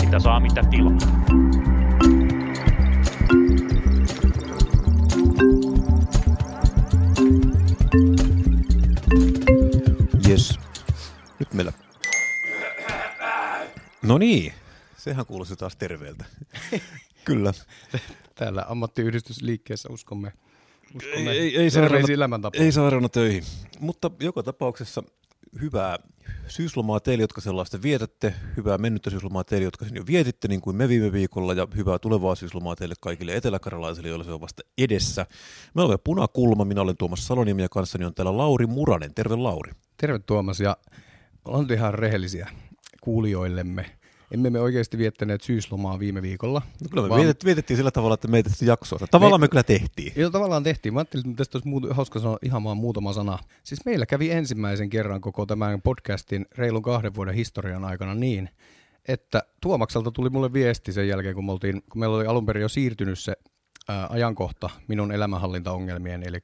Mitä saa, mitä tilaa. Yes. Nyt meillä. No niin, sehän kuulosti taas terveeltä. Kyllä. Täällä ammattiyhdistysliikkeessä uskomme, uskomme Ei, ei, ei, ei sairaana töihin. Mutta joka tapauksessa hyvää syyslomaa teille, jotka sellaista vietätte. Hyvää mennyttä syyslomaa teille, jotka sen jo vietitte, niin kuin me viime viikolla. Ja hyvää tulevaa syyslomaa teille kaikille eteläkarjalaisille, joilla se on vasta edessä. Me olemme Punakulma, minä olen Tuomas Saloniemi ja kanssani on täällä Lauri Muranen. Terve Lauri. Terve Tuomas ja ollaan nyt ihan rehellisiä kuulijoillemme. Emme me oikeasti viettäneet syyslomaa viime viikolla. No kyllä me vaan- vietet, vietettiin sillä tavalla, että me ei tehty jaksoa. Tavallaan me, Me- kyllä tehtiin. Joo, tavallaan tehtiin. Mä ajattelin, että tästä olisi muuta, hauska sanoa ihan vaan muutama sana. Siis meillä kävi ensimmäisen kerran koko tämän podcastin reilun kahden vuoden historian aikana niin, että Tuomakselta tuli mulle viesti sen jälkeen, kun, me oltiin, kun meillä oli alun perin jo siirtynyt se ää, ajankohta minun elämänhallintaongelmien, eli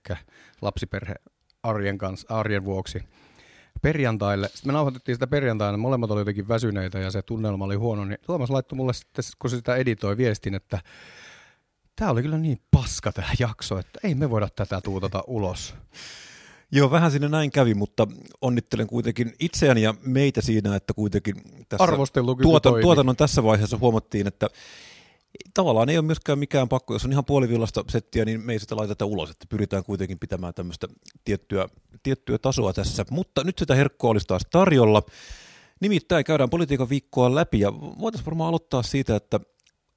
lapsiperhe arjen, kanssa, arjen vuoksi perjantaille. Sitten me nauhoitettiin sitä perjantaina, molemmat oli jotenkin väsyneitä ja se tunnelma oli huono, niin Tuomas laittoi mulle sitten, kun se sitä editoi viestin, että tämä oli kyllä niin paska tämä jakso, että ei me voida tätä tuutata ulos. Joo, vähän sinne näin kävi, mutta onnittelen kuitenkin itseäni ja meitä siinä, että kuitenkin tässä tuota, toimi. tuotannon tässä vaiheessa huomattiin, että tavallaan ei ole myöskään mikään pakko, jos on ihan puolivillasta settiä, niin me ei sitä laiteta ulos, että pyritään kuitenkin pitämään tämmöistä tiettyä, tiettyä tasoa tässä. Mutta nyt sitä herkkoa olisi taas tarjolla. Nimittäin käydään politiikan viikkoa läpi ja voitaisiin varmaan aloittaa siitä, että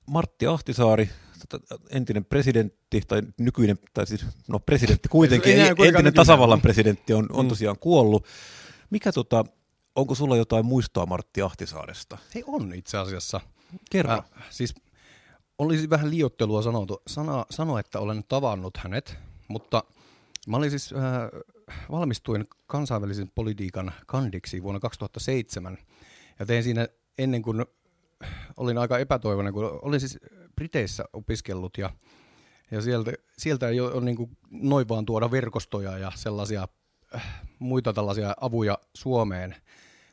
Martti Ahtisaari, tota, entinen presidentti tai nykyinen, tai siis no presidentti kuitenkin, Ei entinen nykyinen. tasavallan presidentti on, on Mm. tosiaan kuollut. Mikä tota, onko sulla jotain muistoa Martti Ahtisaaresta? Ei on itse asiassa. Kerro. Äh, siis olisi vähän liiottelua sanottu, sana, sanoa, että olen tavannut hänet, mutta mä olin siis, äh, valmistuin kansainvälisen politiikan kandiksi vuonna 2007 ja tein siinä ennen kuin olin aika epätoivoinen, kun olin siis Briteissä opiskellut ja, ja sieltä, sieltä ei ole niin kuin noin vaan tuoda verkostoja ja sellaisia äh, muita tällaisia avuja Suomeen.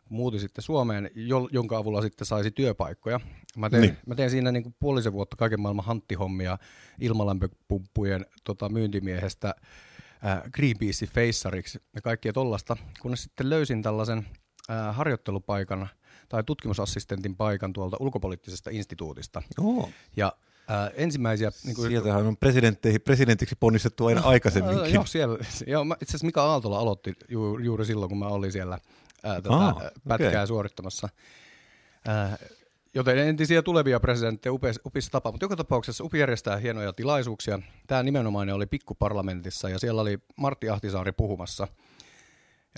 Muutin sitten Suomeen, jo, jonka avulla sitten saisi työpaikkoja. Mä tein, Niin. mä tein siinä niin kuin puolisen vuotta kaiken maailman hanttihommia ilmalämpöpumppujen tota, myyntimiehestä äh, Greenpeace-feissariksi ja kaikkea tollasta, kunnes sitten löysin tällaisen äh, harjoittelupaikan tai tutkimusassistentin paikan tuolta ulkopoliittisesta instituutista. Oo. Ja äh, ensimmäisiä... Niin kuin, Sieltähän on presidentteihin, presidentiksi ponnistettu aina aikaisemminkin. Joo, siellä, joo, itse asiassa Mika Aaltola aloitti ju, juuri silloin, kun mä olin siellä ää, tätä, Aa, aa, pätkää okei. suorittamassa. Ää, joten entisiä tulevia presidenttejä upissa tapaa, mutta joka tapauksessa UPI järjestää hienoja tilaisuuksia. Tämä nimenomainen oli pikkuparlamentissa ja siellä oli Martti Ahtisaari puhumassa.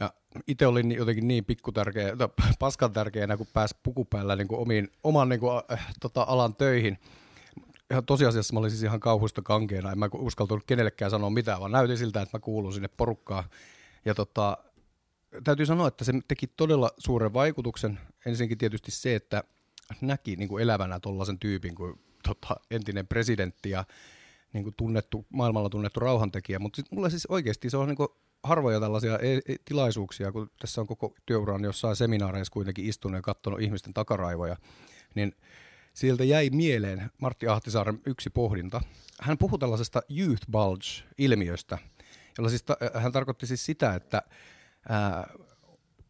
Ja itse olin jotenkin niin pikkutärkeä, tai paskan tärkeänä, kun pääsi pukupäällä niin kuin omiin, oman niin kuin, äh, tota, alan töihin. Ja tosiasiassa mä olin siis ihan kauhusta kankeena, en mä uskaltanut kenellekään sanoa mitään, vaan näytin siltä, että mä kuulun sinne porukkaan. Ja tota, täytyy sanoa, että se teki todella suuren vaikutuksen. Ensinnäkin tietysti se, että näki niin kuin elävänä tuollaisen tyypin kuin tota, entinen presidentti ja niin kuin tunnettu, maailmalla tunnettu rauhantekijä. Mutta sit mulle siis oikeasti se on niin kuin harvoja tällaisia e- e- tilaisuuksia, kun tässä on koko työuran jossain seminaareissa kuitenkin istunut ja katsonut ihmisten takaraivoja, niin sieltä jäi mieleen Martti Ahtisaaren yksi pohdinta. Hän puhui tällaisesta youth bulge-ilmiöstä, jolla siis ta- hän tarkoitti siis sitä, että ää,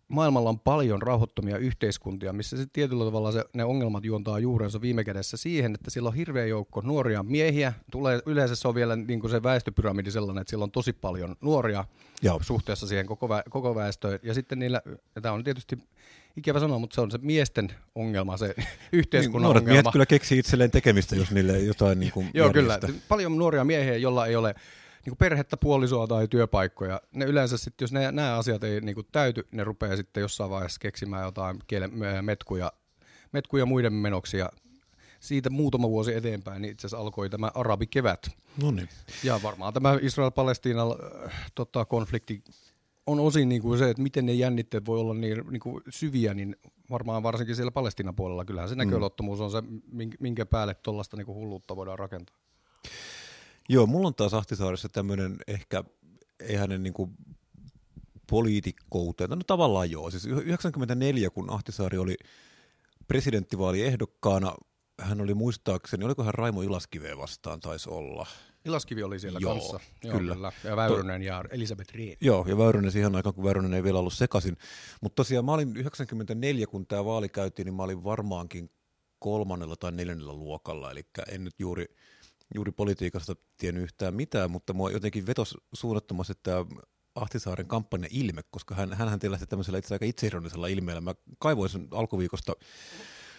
maailmalla on paljon rauhattomia yhteiskuntia, missä se tietyllä tavalla se, ne ongelmat juontaa juurensa viime kädessä siihen, että siellä on hirveä joukko nuoria miehiä. Tulee, yleensä se on vielä niin kuin se väestöpyramidi sellainen, että siellä on tosi paljon nuoria Joo. suhteessa siihen koko, vä- koko väestöön. Ja sitten niillä, ja tämä on tietysti ikävä sanoa, mutta se on se miesten ongelma, se yhteiskunnan Nuoret ongelma. miehet kyllä keksii itselleen tekemistä, jos niille jotain niin kuin Joo, kyllä. järjestä. Paljon nuoria miehiä, jolla ei ole niin kuin perhettä, puolisoa tai työpaikkoja. Ne yleensä sitten, jos ne, nämä asiat ei niin kuin täyty, ne rupeaa sitten jossain vaiheessa keksimään jotain kielen, metkuja, metkuja muiden menoksi. Ja siitä muutama vuosi eteenpäin niin itse asiassa alkoi tämä arabikevät. No niin. Ja varmaan tämä Israel-Palestiina äh, tota, konflikti on osin niin kuin se, että miten ne jännitteet voi olla niin, niin kuin syviä, niin varmaan varsinkin siellä Palestiinan puolella. Kyllähän se näköalattomuus on se, minkä- päälle tuollaista niin hulluutta voidaan rakentaa. Joo, mulla on taas Ahtisaaressa tämmöinen ehkä, ei hänen niin kuin poliitikkouteen. No tavallaan joo. Siis 94, kun Ahtisaari oli presidenttivaaliehdokkaana, hän oli muistaakseni, oliko hän Raimo Ilaskiveen vastaan, taisi olla. Ilaskivi oli siellä Joo, kanssa. kyllä. kyllä. Ja Väyrynen ja Elisabeth Rehn. Joo, ja Väyrynen siihen aikaan, kun Väyrynen ei vielä ollut sekaisin. Mutta tosiaan mä olin 94, kun tämä vaali käytiin, niin mä olin varmaankin kolmannella tai neljännellä luokalla, eli en nyt juuri, juuri politiikasta tiennyt yhtään mitään, mutta mua jotenkin vetos suunnattomasti tämä Ahtisaaren kampanja ilme, koska hän, hänhän tiläsi tämmöisellä itse aika itseironisella ilmeellä. Mä kaivoin sen alkuviikosta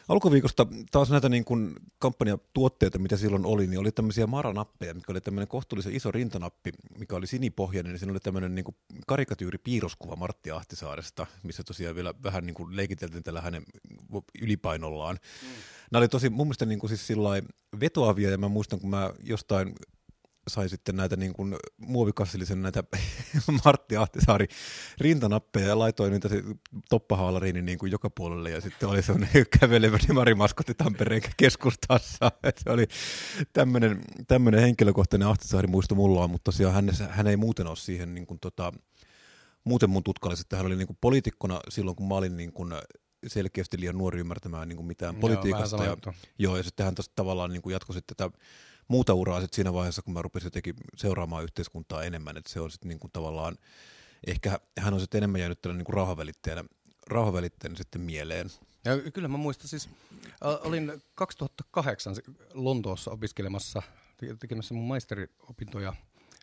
Alkuviikosta taas näitä niin kuin kampanjatuotteita, mitä silloin oli, niin oli tämmöisiä maranappeja, mikä oli tämmöinen kohtuullisen iso rintanappi, mikä oli sinipohjainen, niin siinä oli tämmöinen niin kuin karikatyyripiirroskuva Martti Ahtisaaresta, missä tosiaan vielä vähän niin kuin leikiteltiin tällä hänen ylipainollaan. Mm. Nämä oli tosi mun mielestä niin kuin siis vetoavia, ja mä muistan, kun mä jostain sai sitten näitä niin kuin muovikassillisen näitä Martti Ahtisaari rintanappeja ja laitoin niitä toppahaalariin niin kuin joka puolelle ja sitten oli sellainen kävelevä demarimaskotti Tampereen keskustassa. se oli tämmöinen, tämmöinen henkilökohtainen Ahtisaari muisto mulla on, mutta tosiaan hän, hän ei muuten ole siihen niin kuin tota, muuten mun tutkalliset, että hän oli niin kuin poliitikkona silloin, kun mä olin niin kuin selkeästi liian nuori ymmärtämään niin kuin mitään joo, politiikasta. Ja, joo, ja sitten hän tavallaan niin kuin jatkoi sitten tätä muuta uraa sit siinä vaiheessa, kun mä rupesin jotenkin seuraamaan yhteiskuntaa enemmän, että se on sitten niinku tavallaan, ehkä hän on sitten enemmän jäänyt tällä niinku rauhavälitteenä sitten mieleen. Ja kyllä mä muistan siis, äh, olin 2008 Lontoossa opiskelemassa, tekemässä mun maisteriopintoja.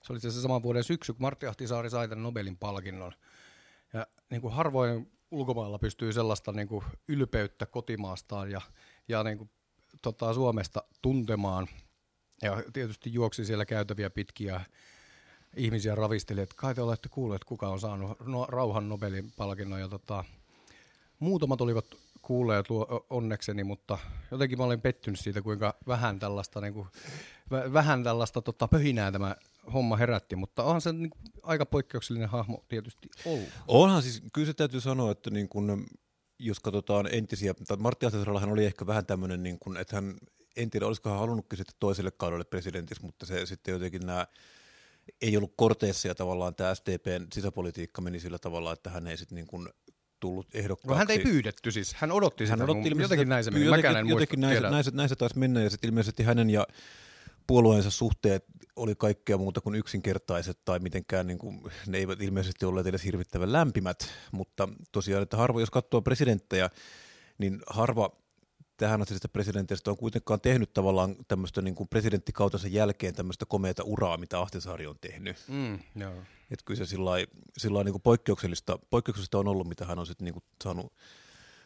Se oli se saman vuoden syksy, kun Martti Ahtisaari sai tämän Nobelin palkinnon. Ja niin kuin harvoin ulkomailla pystyy sellaista niin kuin ylpeyttä kotimaastaan ja, ja niin kuin, tota, Suomesta tuntemaan – ja tietysti juoksi siellä käytäviä pitkiä ihmisiä ravisteli, että kai te olette kuulleet, kuka on saanut no, rauhan Nobelin palkinnon. Ja tota, muutamat olivat kuulleet onnekseni, mutta jotenkin mä olin pettynyt siitä, kuinka vähän tällaista, niin kuin, vähän tällaista tota, pöhinää tämä homma herätti, mutta onhan se niin kuin, aika poikkeuksellinen hahmo tietysti ollut. Onhan siis, kyllä se täytyy sanoa, että niin kun, jos katsotaan entisiä, Martti Ahtisaarallahan oli ehkä vähän tämmöinen, niin kun, että hän en tiedä, olisiko hän halunnutkin sitten toiselle kaudelle presidentiksi, mutta se sitten jotenkin nämä ei ollut korteissa ja tavallaan tämä SDPn sisäpolitiikka meni sillä tavalla, että hän ei sitten niin kuin tullut ehdokkaaksi. No, hän ei pyydetty siis, hän odotti hän sitä, odotti jotenkin näin se meni, jotenkin, jotenkin näin, näin, näin se taisi mennä. Ja sitten ilmeisesti hänen ja puolueensa suhteet oli kaikkea muuta kuin yksinkertaiset tai mitenkään, niin kuin, ne eivät ilmeisesti olleet edes hirvittävän lämpimät, mutta tosiaan, että harva, jos katsoo presidenttejä, niin harva tähän asti presidentistä on kuitenkaan tehnyt tavallaan tämmöistä niin kuin presidenttikautensa jälkeen tämmöistä komeata uraa, mitä Ahtisaari on tehnyt. Mm, joo. Että kyllä se sillä niin kuin poikkeuksellista, poikkeuksellista on ollut, mitä hän on sitten niin kuin saanut,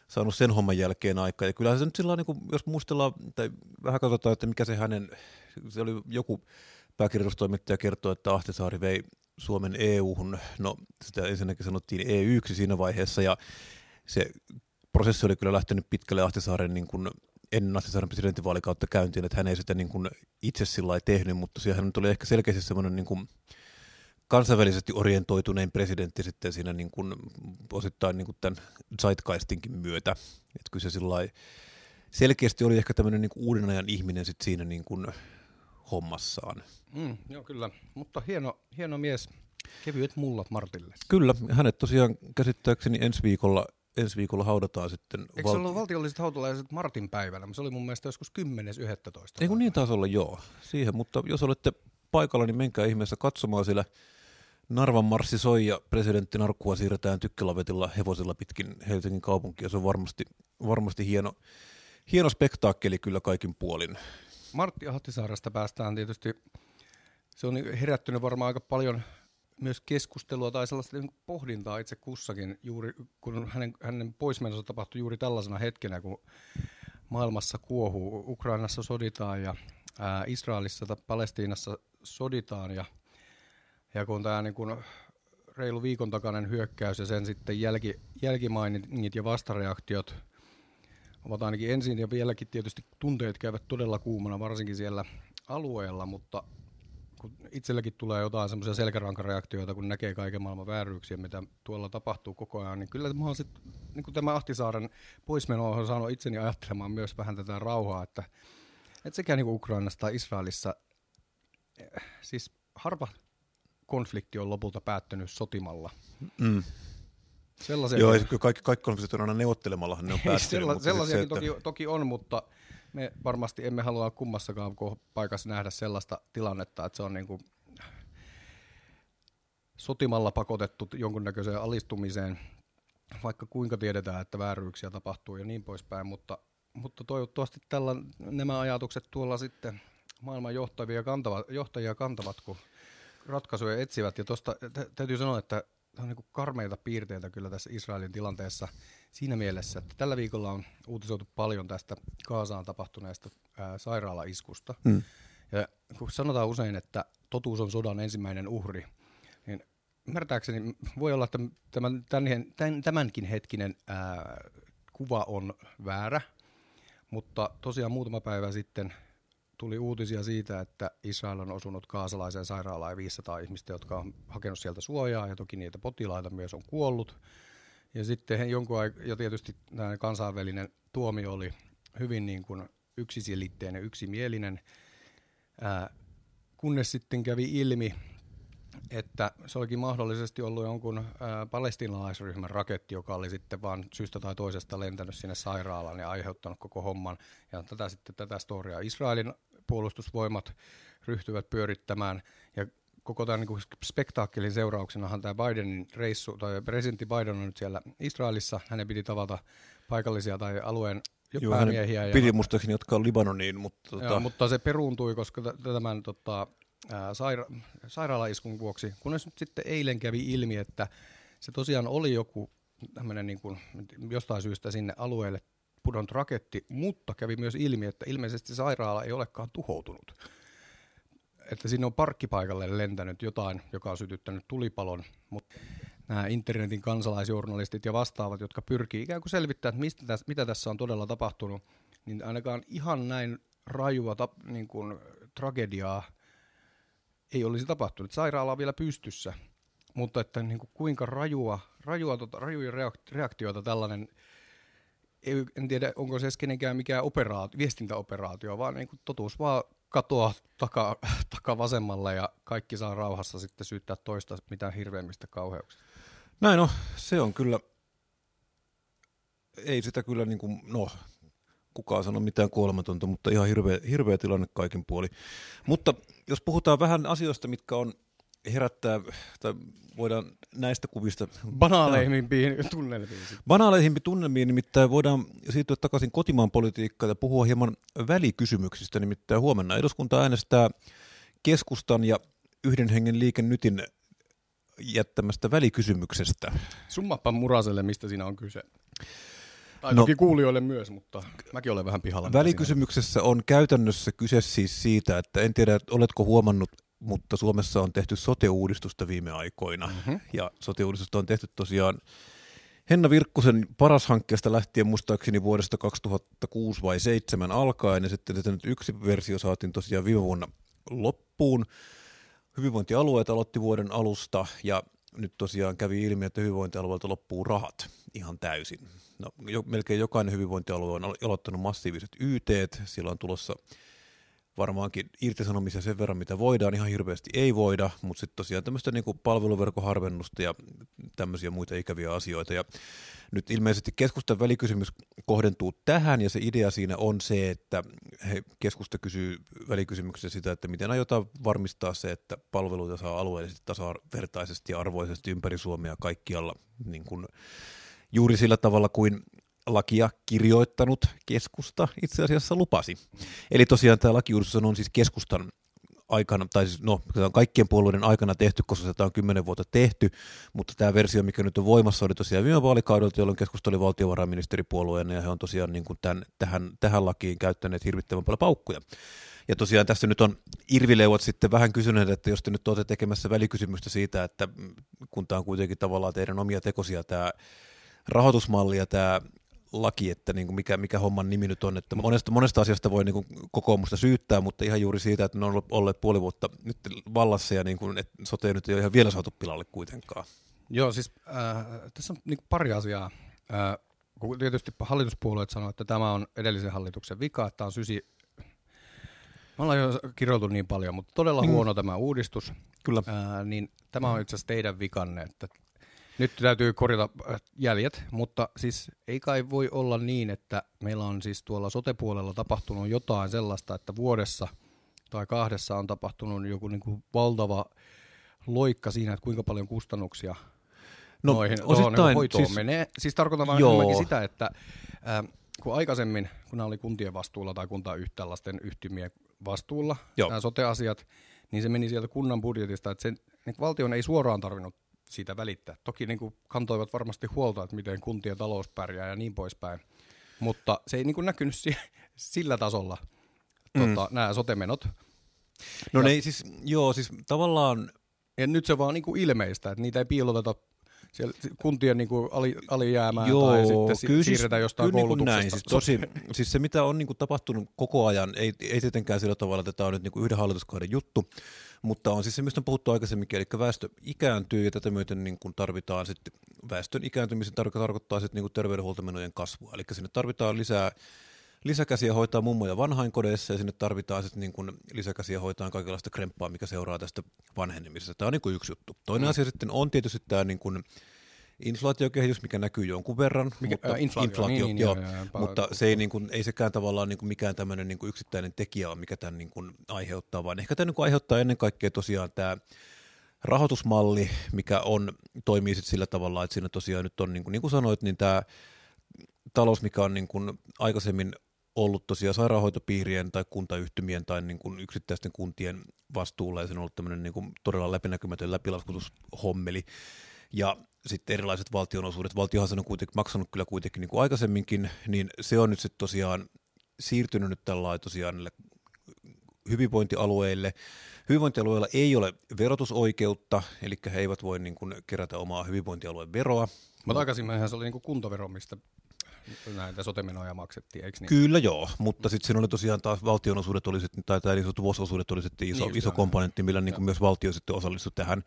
saanut sen homman jälkeen aikaa. Ja kyllä se nyt sillä niin kuin, jos muistellaan, tai vähän katsotaan, että mikä se hänen, se oli joku pääkirjoitustoimittaja kertoo, että Ahtisaari vei Suomen EU-hun, no sitä ensinnäkin sanottiin EYksi siinä vaiheessa, ja se prosessi oli kyllä lähtenyt pitkälle Ahtisaaren niin kuin ennen Ahtisaaren presidentinvaalikautta käyntiin, että hän ei sitä niin kuin itse sillä tehnyt, mutta siihen hän oli ehkä selkeästi semmoinen niin kuin kansainvälisesti orientoitunein presidentti sitten siinä niin kuin osittain niin kuin tämän zeitgeistinkin myötä. Että kyllä se sillä selkeästi oli ehkä tämmöinen niin kuin uuden ajan ihminen sitten siinä niin kuin hommassaan. Mm, joo, kyllä. Mutta hieno, hieno mies. Kevyet mullat Martille. Kyllä. Hänet tosiaan käsittääkseni ensi viikolla ensi viikolla haudataan sitten... Eikö se ollut valtiolliset hautalaiset Martin päivänä? Se oli mun mielestä joskus 10.11. Ei kun niin taas olla, joo. Siihen, mutta jos olette paikalla, niin menkää ihmeessä katsomaan, sillä Narvan marssi soi ja presidentti Narkkua siirretään tykkilavetilla hevosilla pitkin Helsingin kaupunkia. Se on varmasti, varmasti hieno, hieno spektaakkeli kyllä kaikin puolin. Martti Ahtisaaresta päästään tietysti, se on herättynyt varmaan aika paljon myös keskustelua tai sellaista niin pohdintaa itse kussakin, juuri kun hänen, hänen poismenonsa tapahtui juuri tällaisena hetkenä, kun maailmassa kuohuu. Ukrainassa soditaan ja ää, Israelissa tai Palestiinassa soditaan ja, ja kun tämä niin kun reilu viikon takainen hyökkäys ja sen sitten jälki, jälkimainingit ja vastareaktiot ovat ainakin ensin ja vieläkin tietysti tunteet käyvät todella kuumana, varsinkin siellä alueella, mutta kun itselläkin tulee jotain semmoisia selkärankareaktioita, kun näkee kaiken maailman vääryyksiä, mitä tuolla tapahtuu koko ajan, niin kyllä mä oon sit, niin kuin tämä Ahtisaaren poismeno on saanut itseni ajattelemaan myös vähän tätä rauhaa, että, että sekä niin kuin Ukrainassa tai Israelissa, eh, siis harva konflikti on lopulta päättynyt sotimalla. Mm. Sellaisia, Joo, kaikki, kaikki konfliktit on aina neuvottelemallahan ne on päättynyt. Sella, mutta sellaisia se, että- toki, toki on, mutta me varmasti emme halua kummassakaan paikassa nähdä sellaista tilannetta, että se on niin kuin sotimalla pakotettu jonkunnäköiseen alistumiseen, vaikka kuinka tiedetään, että vääryyksiä tapahtuu ja niin poispäin, mutta, mutta toivottavasti tällä, nämä ajatukset tuolla sitten maailman johtavia kantavat, johtajia kantavat, kun ratkaisuja etsivät. Ja tuosta täytyy sanoa, että on niin karmeita piirteitä kyllä tässä Israelin tilanteessa siinä mielessä, että tällä viikolla on uutisoitu paljon tästä Kaasaan tapahtuneesta ää, sairaalaiskusta. Mm. Ja kun sanotaan usein, että totuus on sodan ensimmäinen uhri, niin ymmärtääkseni voi olla, että tämän, tämän, tämänkin hetkinen ää, kuva on väärä, mutta tosiaan muutama päivä sitten tuli uutisia siitä, että Israel on osunut kaasalaiseen sairaalaan ja 500 ihmistä, jotka on hakenut sieltä suojaa ja toki niitä potilaita myös on kuollut. Ja sitten jonkun aikaa, ja tietysti tämä kansainvälinen tuomio oli hyvin niin kuin yksiselitteinen, yksimielinen, ää, kunnes sitten kävi ilmi, että se olikin mahdollisesti ollut jonkun ää, palestinalaisryhmän raketti, joka oli sitten vaan syystä tai toisesta lentänyt sinne sairaalaan ja aiheuttanut koko homman. Ja tätä sitten tätä storia Israelin puolustusvoimat ryhtyvät pyörittämään. Ja koko tämän niin spektaakkelin seurauksenahan tämä Bidenin reissu, tai presidentti Biden on nyt siellä Israelissa. Hänen piti tavata paikallisia tai alueen Joo, päämiehiä. ja- piti muistaakseni jatkaa Libanoniin, mutta Joo, tota, mutta se peruuntui, koska tämän tota, ää, saira- sairaalaiskun vuoksi, kunnes nyt sitten eilen kävi ilmi, että se tosiaan oli joku tämmöinen niin kuin, jostain syystä sinne alueelle pudonnut raketti, mutta kävi myös ilmi, että ilmeisesti sairaala ei olekaan tuhoutunut. Että sinne on parkkipaikalle lentänyt jotain, joka on sytyttänyt tulipalon, mutta nämä internetin kansalaisjournalistit ja vastaavat, jotka pyrkii ikään kuin selvittämään, että mistä tässä, mitä tässä on todella tapahtunut, niin ainakaan ihan näin rajua tap, niin kuin, tragediaa ei olisi tapahtunut. Sairaala on vielä pystyssä, mutta että niin kuin, kuinka rajua, rajua tota, rajuja reak- reaktioita tällainen, ei, en tiedä onko se edes kenenkään mikään operaatio, viestintäoperaatio, vaan niin kuin, totuus vaan katoaa taka, taka vasemmalle ja kaikki saa rauhassa sitten syyttää toista mitään hirveimmistä kauheuksista. näin no, se on kyllä, ei sitä kyllä niin kuin, no, kukaan sano mitään kuolematonta, mutta ihan hirveä, hirveä tilanne kaikin puoli. Mutta jos puhutaan vähän asioista, mitkä on herättää, tai voidaan näistä kuvista... Banaaleimmimpiin tunnelmiin. Banaaleihin tunnelmiin nimittäin voidaan siirtyä takaisin kotimaan politiikkaan ja puhua hieman välikysymyksistä. Nimittäin huomenna eduskunta äänestää keskustan ja yhden hengen liiken nytin jättämästä välikysymyksestä. Summappa Muraselle, mistä siinä on kyse. Tai No- toki kuulijoille myös, mutta mäkin olen vähän pihalla. Välikysymyksessä on käytännössä kyse siis siitä, että en tiedä, oletko huomannut, mutta Suomessa on tehty sote-uudistusta viime aikoina. Mhm. Ja sote-uudistusta on tehty tosiaan Henna Virkkusen paras hankkeesta lähtien muistaakseni vuodesta 2006 vai 2007 alkaen, ja sitten tätä nyt yksi versio saatiin tosiaan viime vuonna loppuun. Hyvinvointialueet aloitti vuoden alusta, ja nyt tosiaan kävi ilmi, että hyvinvointialueelta loppuu rahat ihan täysin. No, jo, melkein jokainen hyvinvointialue on alo- aloittanut massiiviset YT, siellä on tulossa varmaankin irtisanomisia sen verran, mitä voidaan, ihan hirveästi ei voida, mutta sitten tosiaan tämmöistä niin palveluverkoharvennusta ja tämmöisiä muita ikäviä asioita. Ja nyt ilmeisesti keskustan välikysymys kohdentuu tähän, ja se idea siinä on se, että he, keskusta kysyy välikysymyksessä sitä, että miten aiotaan varmistaa se, että palveluita saa alueellisesti tasavertaisesti ja arvoisesti ympäri Suomea kaikkialla niin kuin juuri sillä tavalla kuin lakia kirjoittanut keskusta itse asiassa lupasi. Eli tosiaan tämä lakiuudistus on siis keskustan aikana, tai siis no, tämä on kaikkien puolueiden aikana tehty, koska sitä on kymmenen vuotta tehty, mutta tämä versio, mikä nyt on voimassa, oli tosiaan viime vaalikaudelta, jolloin keskusta oli valtiovarainministeripuolueena, ja he on tosiaan niin kuin tämän, tähän, tähän lakiin käyttäneet hirvittävän paljon paukkuja. Ja tosiaan tässä nyt on Irvileuvat sitten vähän kysyneet, että jos te nyt olette tekemässä välikysymystä siitä, että kun tämä on kuitenkin tavallaan teidän omia tekosia tämä rahoitusmalli ja tämä laki, että niin kuin mikä, mikä homman nimi nyt on, että monesta, monesta asiasta voi niin kuin kokoomusta syyttää, mutta ihan juuri siitä, että ne on olleet puoli vuotta nyt vallassa ja niin kuin, että sote nyt ei ole ihan vielä saatu pilalle kuitenkaan. Joo, siis äh, tässä on niin pari asiaa. Äh, kun tietysti hallituspuolueet sanoo, että tämä on edellisen hallituksen vika, että tämä on sysi... Me ollaan jo kirjoitu niin paljon, mutta todella Mm. huono tämä uudistus. Kyllä. Ää, niin tämä on itse asiassa teidän vikanne, että nyt täytyy korjata äh, jäljet, mutta siis ei kai voi olla niin, että meillä on siis tuolla sotepuolella tapahtunut jotain sellaista, että vuodessa tai kahdessa on tapahtunut joku niin kuin valtava loikka siinä, että kuinka paljon kustannuksia No, noihin tuohon osittain, niin hoitoon siis- menee. Siis tarkoitan Joo. enemmänkin sitä, että äh, kun aikaisemmin, kun nämä oli kuntien vastuulla tai kuntayhtäläisten yhtymien vastuulla, Joo. nämä sote-asiat, niin se meni sieltä kunnan budjetista, että sen, niin valtion ei suoraan tarvinnut siitä välittää. Toki niin kuin kantoivat varmasti huolta, että miten kuntien talous pärjää ja niin poispäin, mutta se ei niin kuin näkynyt si- sillä tasolla Mm. tota, nämä sote-menot. No Ja- ne ei siis, joo, siis tavallaan Ja nyt se vaan niin kuin ilmeistä, että niitä ei piiloteta siellä kuntien niin kuin ali, alijäämään Joo, tai sitten si- kyllä siis- siirretään jostain kyllä niin kuin koulutuksesta. näin. Siis, tosi, siis se, mitä on niin kuin tapahtunut koko ajan, ei, ei tietenkään sillä tavalla, että tämä on nyt niin kuin yhden hallituskauden juttu, mutta on siis se, mistä on puhuttu aikaisemminkin, eli väestö ikääntyy ja tätä myöten niin kuin tarvitaan sitten, väestön ikääntymisen tar- tarkoittaa sitten niin kuin terveydenhuoltomenojen kasvua, eli sinne tarvitaan lisää lisäkäsiä hoitaa mummoja vanhainkodeissa ja sinne tarvitaan sitten niin kuin lisäkäsiä hoitaa kaikenlaista kremppaa, mikä seuraa tästä vanhenemisesta. Tämä on niin kuin yksi juttu. Toinen Mm. asia sitten on tietysti tämä niin kuin inflaatiokehitys, mikä näkyy jonkun verran. Mikä, mutta, äh, inflaatio, niin, niin, joo, joo, joo, joo, mutta se ei, niin kuin, ei sekään tavallaan niin kuin mikään tämmöinen niin kuin yksittäinen tekijä ole, mikä tämän niin kuin aiheuttaa, vaan ehkä tämä niin kuin aiheuttaa ennen kaikkea tosiaan tämä rahoitusmalli, mikä on, toimii sit sillä tavalla, että siinä tosiaan nyt on, niin kuin, niin kuin sanoit, niin tämä talous, mikä on niin kuin aikaisemmin ollut tosiaan sairaanhoitopiirien tai kuntayhtymien tai niin kuin yksittäisten kuntien vastuulla ja se on ollut tämmöinen niin kuin todella läpinäkymätön läpilaskutushommeli. Ja sitten erilaiset valtionosuudet, valtiohan sen on kuitenkin maksanut kyllä kuitenkin niin kuin aikaisemminkin, niin se on nyt sitten tosiaan siirtynyt nyt tällä tosiaan hyvinvointialueille. Hyvinvointialueilla ei ole verotusoikeutta, eli he eivät voi niin kuin kerätä omaa hyvinvointialueen veroa. Mutta aikaisemminhan se oli niinku kuntovero, mistä näitä sotemenoja maksettiin, eikö niin? Kyllä joo, mutta sitten siinä oli tosiaan taas valtionosuudet, oli sit, tai tämä niin sanottu VOS-osuudet oli sitten iso, Niin iso komponentti, millä niin kuin myös valtio sitten osallistui tähän.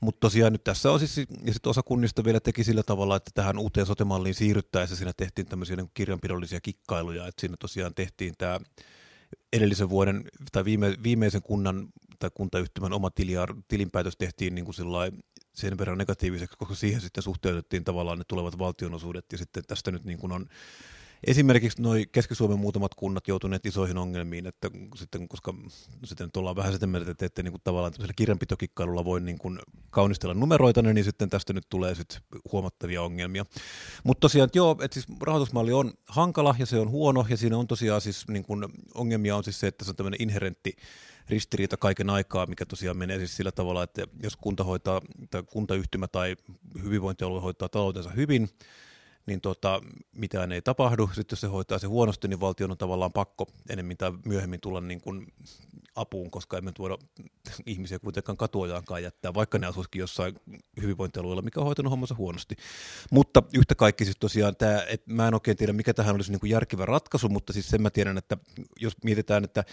Mutta tosiaan nyt tässä on siis, ja sitten osa kunnista vielä teki sillä tavalla, että tähän uuteen sotemalliin siirryttäessä siinä tehtiin tämmöisiä niin kirjanpidollisia kikkailuja, että siinä tosiaan tehtiin tämä edellisen vuoden tai viime, viimeisen kunnan tai kuntayhtymän oma tilinpäätös tehtiin niin kuin sen verran negatiiviseksi, koska siihen sitten suhteutettiin tavallaan ne tulevat valtionosuudet ja sitten tästä nyt niin kuin on Esimerkiksi noi Keski-Suomen muutamat kunnat joutuneet isoihin ongelmiin, että sitten, koska sitten nyt ollaan vähän sitä mieltä, että ette niin kuin tavallaan tämmöisellä kirjanpitokikkailulla voi niin kuin kaunistella numeroita, niin sitten tästä nyt tulee sitten huomattavia ongelmia. Mutta tosiaan, että joo, että siis rahoitusmalli on hankala ja se on huono, ja siinä on tosiaan siis niin kuin ongelmia on siis se, että se on tämmöinen inherentti ristiriita kaiken aikaa, mikä tosiaan menee siis sillä tavalla, että jos kunta hoitaa, tai kuntayhtymä tai hyvinvointialue hoitaa taloutensa hyvin, niin tota, mitään ei tapahdu. Sitten jos se hoitaa se huonosti, niin valtion on tavallaan pakko enemmän tai myöhemmin tulla niin kuin apuun, koska emme tuoda ihmisiä kuitenkaan katuojaankaan jättää, vaikka ne asuisikin jossain hyvinvointialueella, mikä on hoitanut hommansa huonosti. Mutta yhtä kaikki siis tosiaan tämä, että mä en oikein tiedä, mikä tähän olisi niin kuin järkevä ratkaisu, mutta siis sen mä tiedän, että jos mietitään, että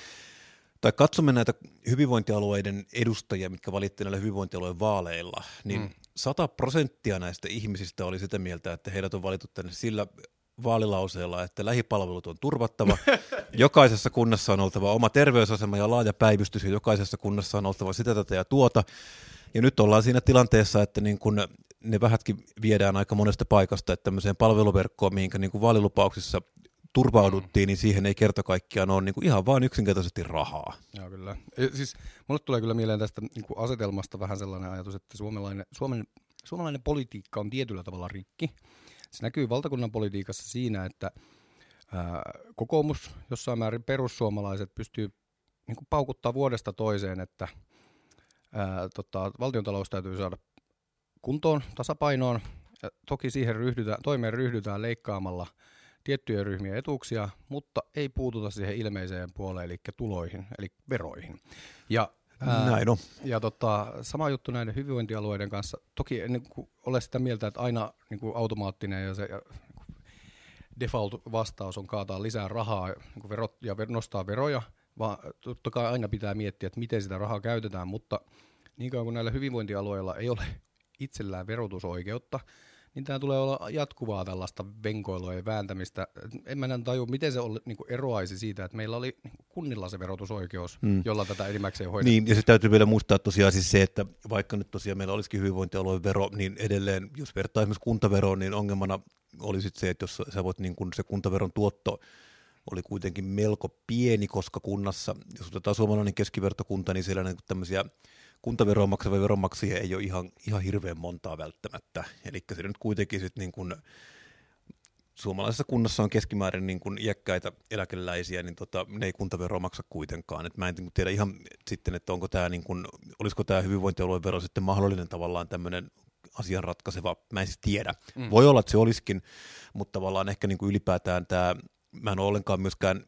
tai katsomme näitä hyvinvointialueiden edustajia, mitkä valittiin näillä hyvinvointialueen vaaleilla, niin Mm. 100 prosenttia näistä ihmisistä oli sitä mieltä, että heidät on valittu tänne sillä vaalilauseella, että lähipalvelut on turvattava, jokaisessa kunnassa on oltava oma terveysasema ja laaja päivystys, ja jokaisessa kunnassa on oltava sitä, tätä ja tuota. Ja nyt ollaan siinä tilanteessa, että niin kun ne vähätkin viedään aika monesta paikasta, että tämmöiseen palveluverkkoon, mihinkä niin kuin vaalilupauksissa turvauduttiin, niin siihen ei kerta kaikkiaan ole niin kuin ihan vaan yksinkertaisesti rahaa. Joo, kyllä. Ja siis mulle tulee kyllä mieleen tästä niin kuin asetelmasta vähän sellainen ajatus, että suomalainen, Suomen, suomalainen politiikka on tietyllä tavalla rikki. Se näkyy valtakunnan politiikassa siinä, että ää, kokoomus, jossain määrin perussuomalaiset pystyy niin kuin paukuttaa vuodesta toiseen, että ää, tota, valtiontalous täytyy saada kuntoon, tasapainoon. Ja toki siihen ryhdytään, toimeen ryhdytään leikkaamalla tiettyjä ryhmiä etuuksia, mutta ei puututa siihen ilmeiseen puoleen, eli tuloihin, eli veroihin. Ja, ää, Näin on. ja tota, sama juttu näiden hyvinvointialueiden kanssa. Toki en niin kuin, ole sitä mieltä, että aina niin kuin automaattinen ja se ja, niin default-vastaus on kaataa lisää rahaa niin kuin verot, ja ver, nostaa veroja, vaan totta kai aina pitää miettiä, että miten sitä rahaa käytetään, mutta niin kauan kuin näillä hyvinvointialueilla ei ole itsellään verotusoikeutta, niin tämä tulee olla jatkuvaa tällaista venkoilua ja vääntämistä. En mä taju, miten se oli, niin eroaisi siitä, että meillä oli niin kunnilla se verotusoikeus, mm. jolla tätä enimmäkseen hoidettiin. Niin, ja se täytyy vielä muistaa tosiaan siis se, että vaikka nyt tosiaan meillä olisikin hyvinvointialueen vero, niin edelleen, jos vertaa esimerkiksi kuntaveroon, niin ongelmana olisi se, että jos sä voit niin kun se kuntaveron tuotto oli kuitenkin melko pieni, koska kunnassa, jos otetaan suomalainen keskivertokunta, niin siellä niin tämmöisiä kuntaveroa maksavia veronmaksajia ei ole ihan, ihan hirveän montaa välttämättä. Eli se nyt kuitenkin sitten niin kuin, suomalaisessa kunnassa on keskimäärin niin kuin iäkkäitä eläkeläisiä, niin tota, ne ei kuntaveroa maksa kuitenkaan. Et mä en tiedä ihan sitten, että onko tämä, niin kuin, olisiko tämä hyvinvointialueen vero sitten mahdollinen tavallaan tämmöinen asian ratkaiseva, mä en siis tiedä. Mm. Voi olla, että se olisikin, mutta tavallaan ehkä niin kuin ylipäätään tämä, mä en ole ollenkaan myöskään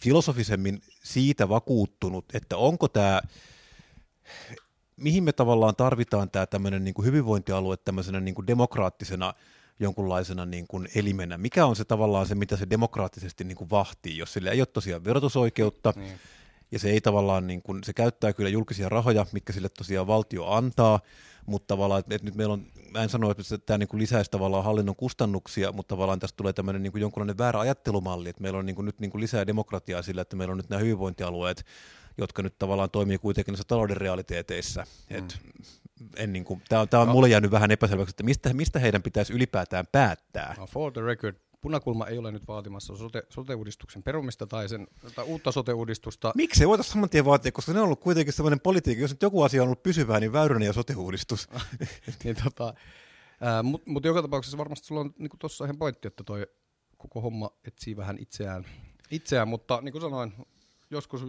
filosofisemmin siitä vakuuttunut, että onko tämä mihin me tavallaan tarvitaan tämä tämmöinen niin kuin hyvinvointialue tämmöisenä niin kuin demokraattisena jonkunlaisena niin kuin elimenä? Mikä on se tavallaan se, mitä se demokraattisesti niin kuin vahtii, jos sillä ei ole tosiaan verotusoikeutta, niin. ja se ei tavallaan, niin kuin, se käyttää kyllä julkisia rahoja, mitkä sille tosiaan valtio antaa, mutta tavallaan, että, nyt meillä on, mä en sano, että tämä niin kuin lisäisi tavallaan hallinnon kustannuksia, mutta tavallaan tästä tulee tämmöinen niin kuin jonkunlainen väärä ajattelumalli, että meillä on niin kuin nyt niin kuin lisää demokratiaa sillä, että meillä on nyt nämä hyvinvointialueet, jotka nyt tavallaan toimii kuitenkin näissä talouden realiteeteissa. Mm. Et en niin kuin, tämä on, tämä on no. mulle jäänyt vähän epäselväksi, että mistä, mistä heidän pitäisi ylipäätään päättää. No, for the record, Punakulma ei ole nyt vaatimassa sote, sote-uudistuksen perumista tai, sen, tai uutta sote-uudistusta. Miksi ei voitaisiin saman tien vaatia, koska ne on ollut kuitenkin sellainen politiikka, jos nyt joku asia on ollut pysyvää, niin Väyrynen ja sote-uudistus. niin, tota, Mutta mut joka tapauksessa varmasti sulla on niin tuossa ihan pointti, että toi koko homma etsii vähän itseään, itseään mutta niin kuin sanoin, joskus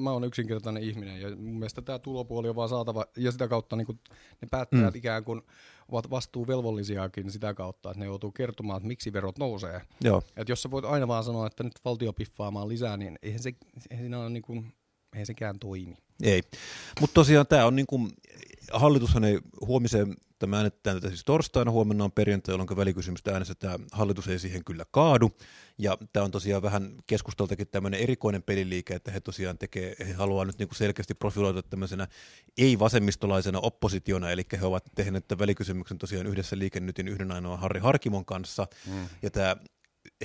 mä oon yksinkertainen ihminen ja mun mielestä tämä tulopuoli on vaan saatava ja sitä kautta niin ne päättäjät mm. ikään kuin ovat vastuuvelvollisiakin sitä kautta, että ne joutuu kertomaan, että miksi verot nousee. Joo. Et jos sä voit aina vaan sanoa, että nyt valtio piffaamaan lisää, niin eihän, se, eihän, siinä ole niin kuin, eihän sekään toimi. Ei, mutta tosiaan tämä on niin kuin, hallitushan ei huomiseen, tämä äänetetään tätä siis torstaina, huomenna on perjantai, jolloin välikysymystä äänestetään, hallitus ei siihen kyllä kaadu, ja tämä on tosiaan vähän keskusteltakin tämmöinen erikoinen peliliike, että he tosiaan tekee, he haluaa nyt niinku selkeästi profiloida tämmöisenä ei-vasemmistolaisena oppositiona, eli he ovat tehneet tämän välikysymyksen tosiaan yhdessä liikennytin yhden ainoa Harri Harkimon kanssa, mm. ja tämä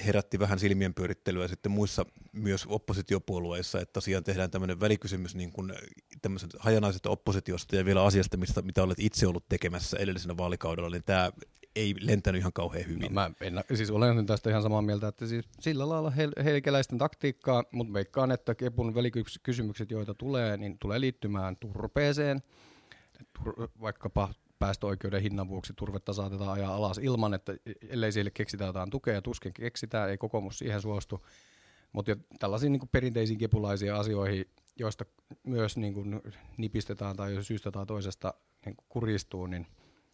herätti vähän silmien pyörittelyä sitten muissa myös oppositiopuolueissa, että tosiaan tehdään tämmöinen välikysymys niin kuin tämmöisestä hajanaisesta oppositiosta ja vielä asiasta, mistä, mitä olet itse ollut tekemässä edellisenä vaalikaudella, niin tämä ei lentänyt ihan kauhean hyvin. No, mä en, siis olen tästä ihan samaa mieltä, että siis sillä lailla hel- helkeläisten taktiikkaa, mutta veikkaan, että Kepun välikysymykset, joita tulee, niin tulee liittymään turpeeseen, Tur- vaikkapa päästöoikeuden hinnan vuoksi turvetta saatetaan ajaa alas ilman, että ellei sille keksitä jotain tukea, ja tuskin keksitään, ei kokoomus siihen suostu. Mutta tällaisiin niin perinteisiin kepulaisiin asioihin, joista myös niin kuin nipistetään tai syystä tai toisesta niin kuristuu, niin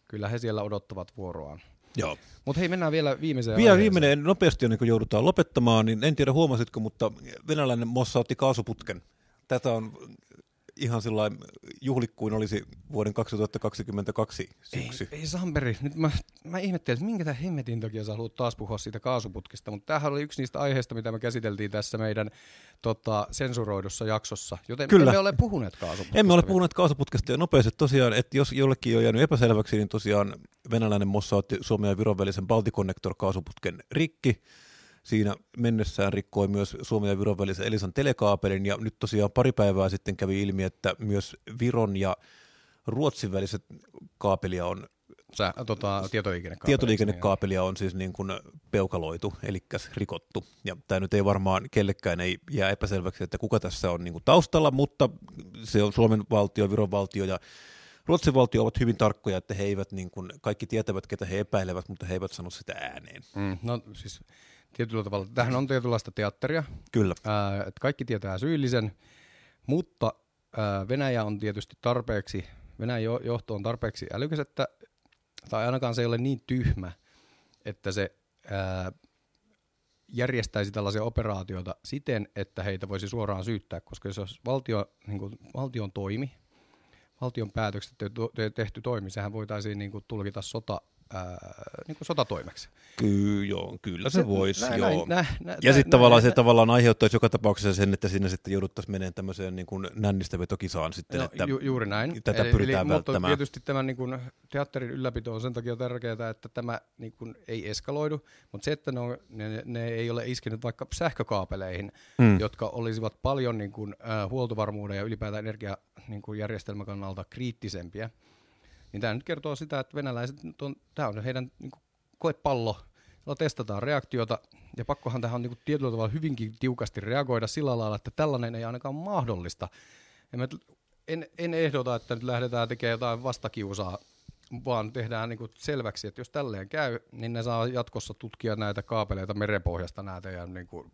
kyllä he siellä odottavat vuoroaan. Joo. Mutta hei, mennään vielä viimeiseen Vielä viimeinen, nopeasti on, kun joudutaan lopettamaan, niin en tiedä huomasitko, mutta venäläinen Mossa otti kaasuputken. Tätä on ihan sillä juhlikkuin olisi vuoden 2022 syksy. Ei, ei Samperi, nyt mä, mä ihmettelin, että minkä tämän hemmetin takia sä haluat taas puhua siitä kaasuputkesta, mutta tämähän oli yksi niistä aiheista, mitä me käsiteltiin tässä meidän tota, sensuroidussa jaksossa, joten Kyllä. emme ole puhuneet kaasuputkesta. Emme ole puhuneet kaasuputkesta ja nopeasti tosiaan, että jos jollekin on jäänyt epäselväksi, niin tosiaan venäläinen Mossa otti Suomen ja Viron välisen Balticonnector kaasuputken rikki, Siinä mennessään rikkoi myös Suomen ja Viron välisen Elisan telekaapelin, ja nyt tosiaan pari päivää sitten kävi ilmi, että myös Viron ja Ruotsin väliset kaapelia on Sä, tota, tietoliikennekaapelia. Tietoliikennekaapelia on siis niin kuin peukaloitu, eli rikottu. Ja tämä nyt ei varmaan kellekään ei jää epäselväksi, että kuka tässä on niin kuin taustalla, mutta se on Suomen valtio, Viron valtio ja Ruotsin valtio ovat hyvin tarkkoja, että he eivät, niin kuin, kaikki tietävät, ketä he epäilevät, mutta he eivät sano sitä ääneen. Mm, no siis tietyllä tavalla. Tähän on tietynlaista teatteria. Kyllä. Ää, että kaikki tietää syyllisen, mutta ää, Venäjä on tietysti tarpeeksi, Venäjän johto on tarpeeksi älykäs, että, tai ainakaan se ei ole niin tyhmä, että se ää, järjestäisi tällaisia operaatioita siten, että heitä voisi suoraan syyttää, koska jos valtio, niin kuin, valtion toimi, valtion päätökset tehty toimi, sehän voitaisiin niin kuin, tulkita sota ää, niin kuin sotatoimeksi. Ky- joo, kyllä se, se voisi, näin, joo. Näin, näin, näin, ja sitten tavallaan näin, se tavallaan aiheuttaisi joka tapauksessa sen, että sinne sitten jouduttaisiin menemään tämmöiseen niin kuin nännistä vetokisaan sitten, no, että ju- juuri näin. tätä eli, pyritään eli, välttämään. Mutta tietysti tämän niin kuin, teatterin ylläpito on sen takia tärkeää, että tämä niin kuin, ei eskaloidu, mutta se, että ne, on, ne, ne ei ole iskenyt vaikka sähkökaapeleihin, mm. jotka olisivat paljon niin kuin, äh, huoltovarmuuden ja ylipäätään energiajärjestelmän kannalta kriittisempiä, niin tämä nyt kertoo sitä, että venäläiset, on, tämä on heidän niin kuin, koepallo, jolla testataan reaktiota, ja pakkohan tähän on niin kuin, tietyllä tavalla hyvinkin tiukasti reagoida sillä lailla, että tällainen ei ainakaan mahdollista. En, en, en ehdota, että nyt lähdetään tekemään jotain vastakiusaa, vaan tehdään niin kuin selväksi, että jos tälleen käy, niin ne saa jatkossa tutkia näitä kaapeleita merenpohjasta, nämä teidän niin kuin,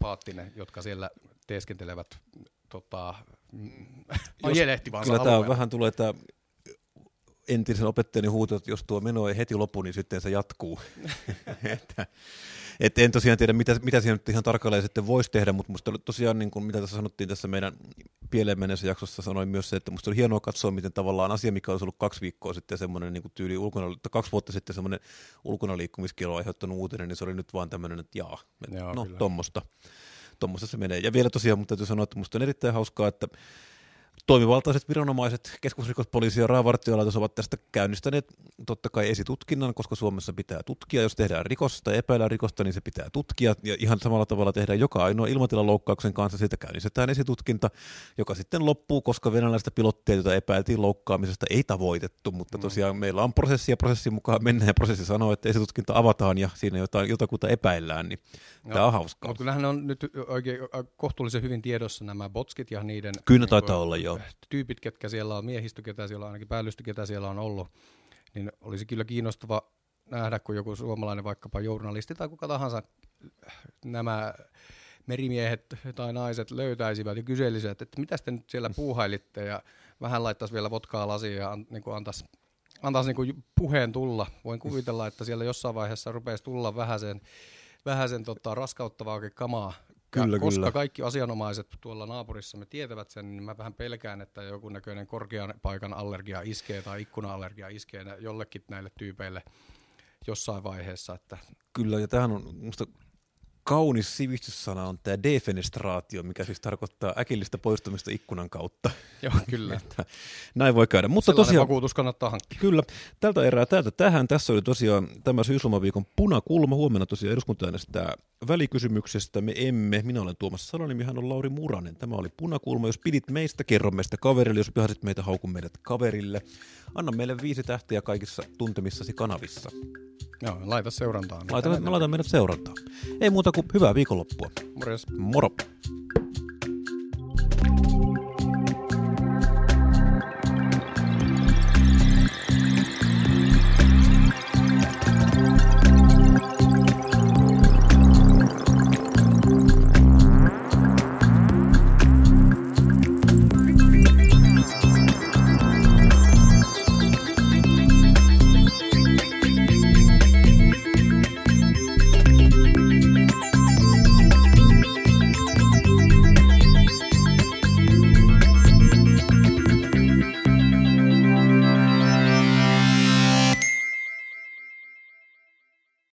paattine, jotka siellä teeskentelevät tota, ajelehtivansa Kyllä tämä vähän tulee tämä entisen opettajani huuto, että jos tuo meno ei heti lopu, niin sitten se jatkuu. että, et en tosiaan tiedä, mitä, mitä siinä nyt ihan tarkalleen sitten voisi tehdä, mutta musta oli tosiaan, niin kuin mitä tässä sanottiin tässä meidän pieleen mennessä jaksossa, sanoin myös se, että musta oli hienoa katsoa, miten tavallaan asia, mikä olisi ollut kaksi viikkoa sitten semmoinen niin kuin tyyli ulkona, kaksi vuotta sitten semmoinen ulkona liikkumiskielo aiheuttanut uutinen, niin se oli nyt vaan tämmöinen, että jaa, että Joo, no tuommoista. Tuommoista se menee. Ja vielä tosiaan, mutta täytyy sanoa, että musta on erittäin hauskaa, että Toimivaltaiset viranomaiset, keskusrikospoliisi ja raavartiolaitos ovat tästä käynnistäneet totta kai esitutkinnan, koska Suomessa pitää tutkia. Jos tehdään rikosta tai epäillään rikosta, niin se pitää tutkia. Ja ihan samalla tavalla tehdään joka ainoa ilmatilaloukkauksen kanssa. Siitä käynnistetään esitutkinta, joka sitten loppuu, koska venäläistä pilotteja, joita epäiltiin loukkaamisesta, ei tavoitettu. Mutta mm. tosiaan meillä on prosessi ja prosessin mukaan mennään ja prosessi sanoo, että esitutkinta avataan ja siinä jotain, jotakuta epäillään. Niin no, tämä on hauskaa. Mutta kyllähän on nyt oikein kohtuullisen hyvin tiedossa nämä botskit ja niiden... Kyllä niin taitaa olla, joo tyypit, ketkä siellä on, miehistö, ketä siellä on, ainakin päällystö, ketä siellä on ollut, niin olisi kyllä kiinnostava nähdä, kun joku suomalainen vaikkapa journalisti tai kuka tahansa nämä merimiehet tai naiset löytäisivät ja kyselisivät, että mitä te nyt siellä puuhailitte ja vähän laittaisi vielä votkaa lasiin ja an, niin antaisi antaisi niin puheen tulla. Voin kuvitella, että siellä jossain vaiheessa rupeaisi tulla vähän sen, vähän sen tota, raskauttavaakin kamaa Kyllä, ja koska kyllä. kaikki asianomaiset tuolla naapurissa me tietävät sen, niin mä vähän pelkään, että joku näköinen korkean paikan allergia iskee tai ikkuna-allergia iskee jollekin näille tyypeille jossain vaiheessa. Että... Kyllä, ja tähän on musta kaunis sivistyssana on tämä defenestraatio, mikä siis tarkoittaa äkillistä poistumista ikkunan kautta. Joo, kyllä. että näin voi käydä. Mutta Sellainen tosiaan, vakuutus kannattaa hankkia. Kyllä. Tältä erää täältä tähän. Tässä oli tosiaan tämä syyslomaviikon punakulma. Huomenna tosiaan eduskunta äänestää välikysymyksestä. Me emme. Minä olen Tuomas Salonimi, hän on Lauri Muranen. Tämä oli punakulma. Jos pidit meistä, kerro meistä kaverille. Jos vihasit meitä, hauku meidät kaverille. Anna meille viisi tähtiä kaikissa tuntemissasi kanavissa. Joo, laita seurantaan. Laita, mä laitan meidät seurantaan. Ei muuta kuin hyvää viikonloppua. Morjes. Moro.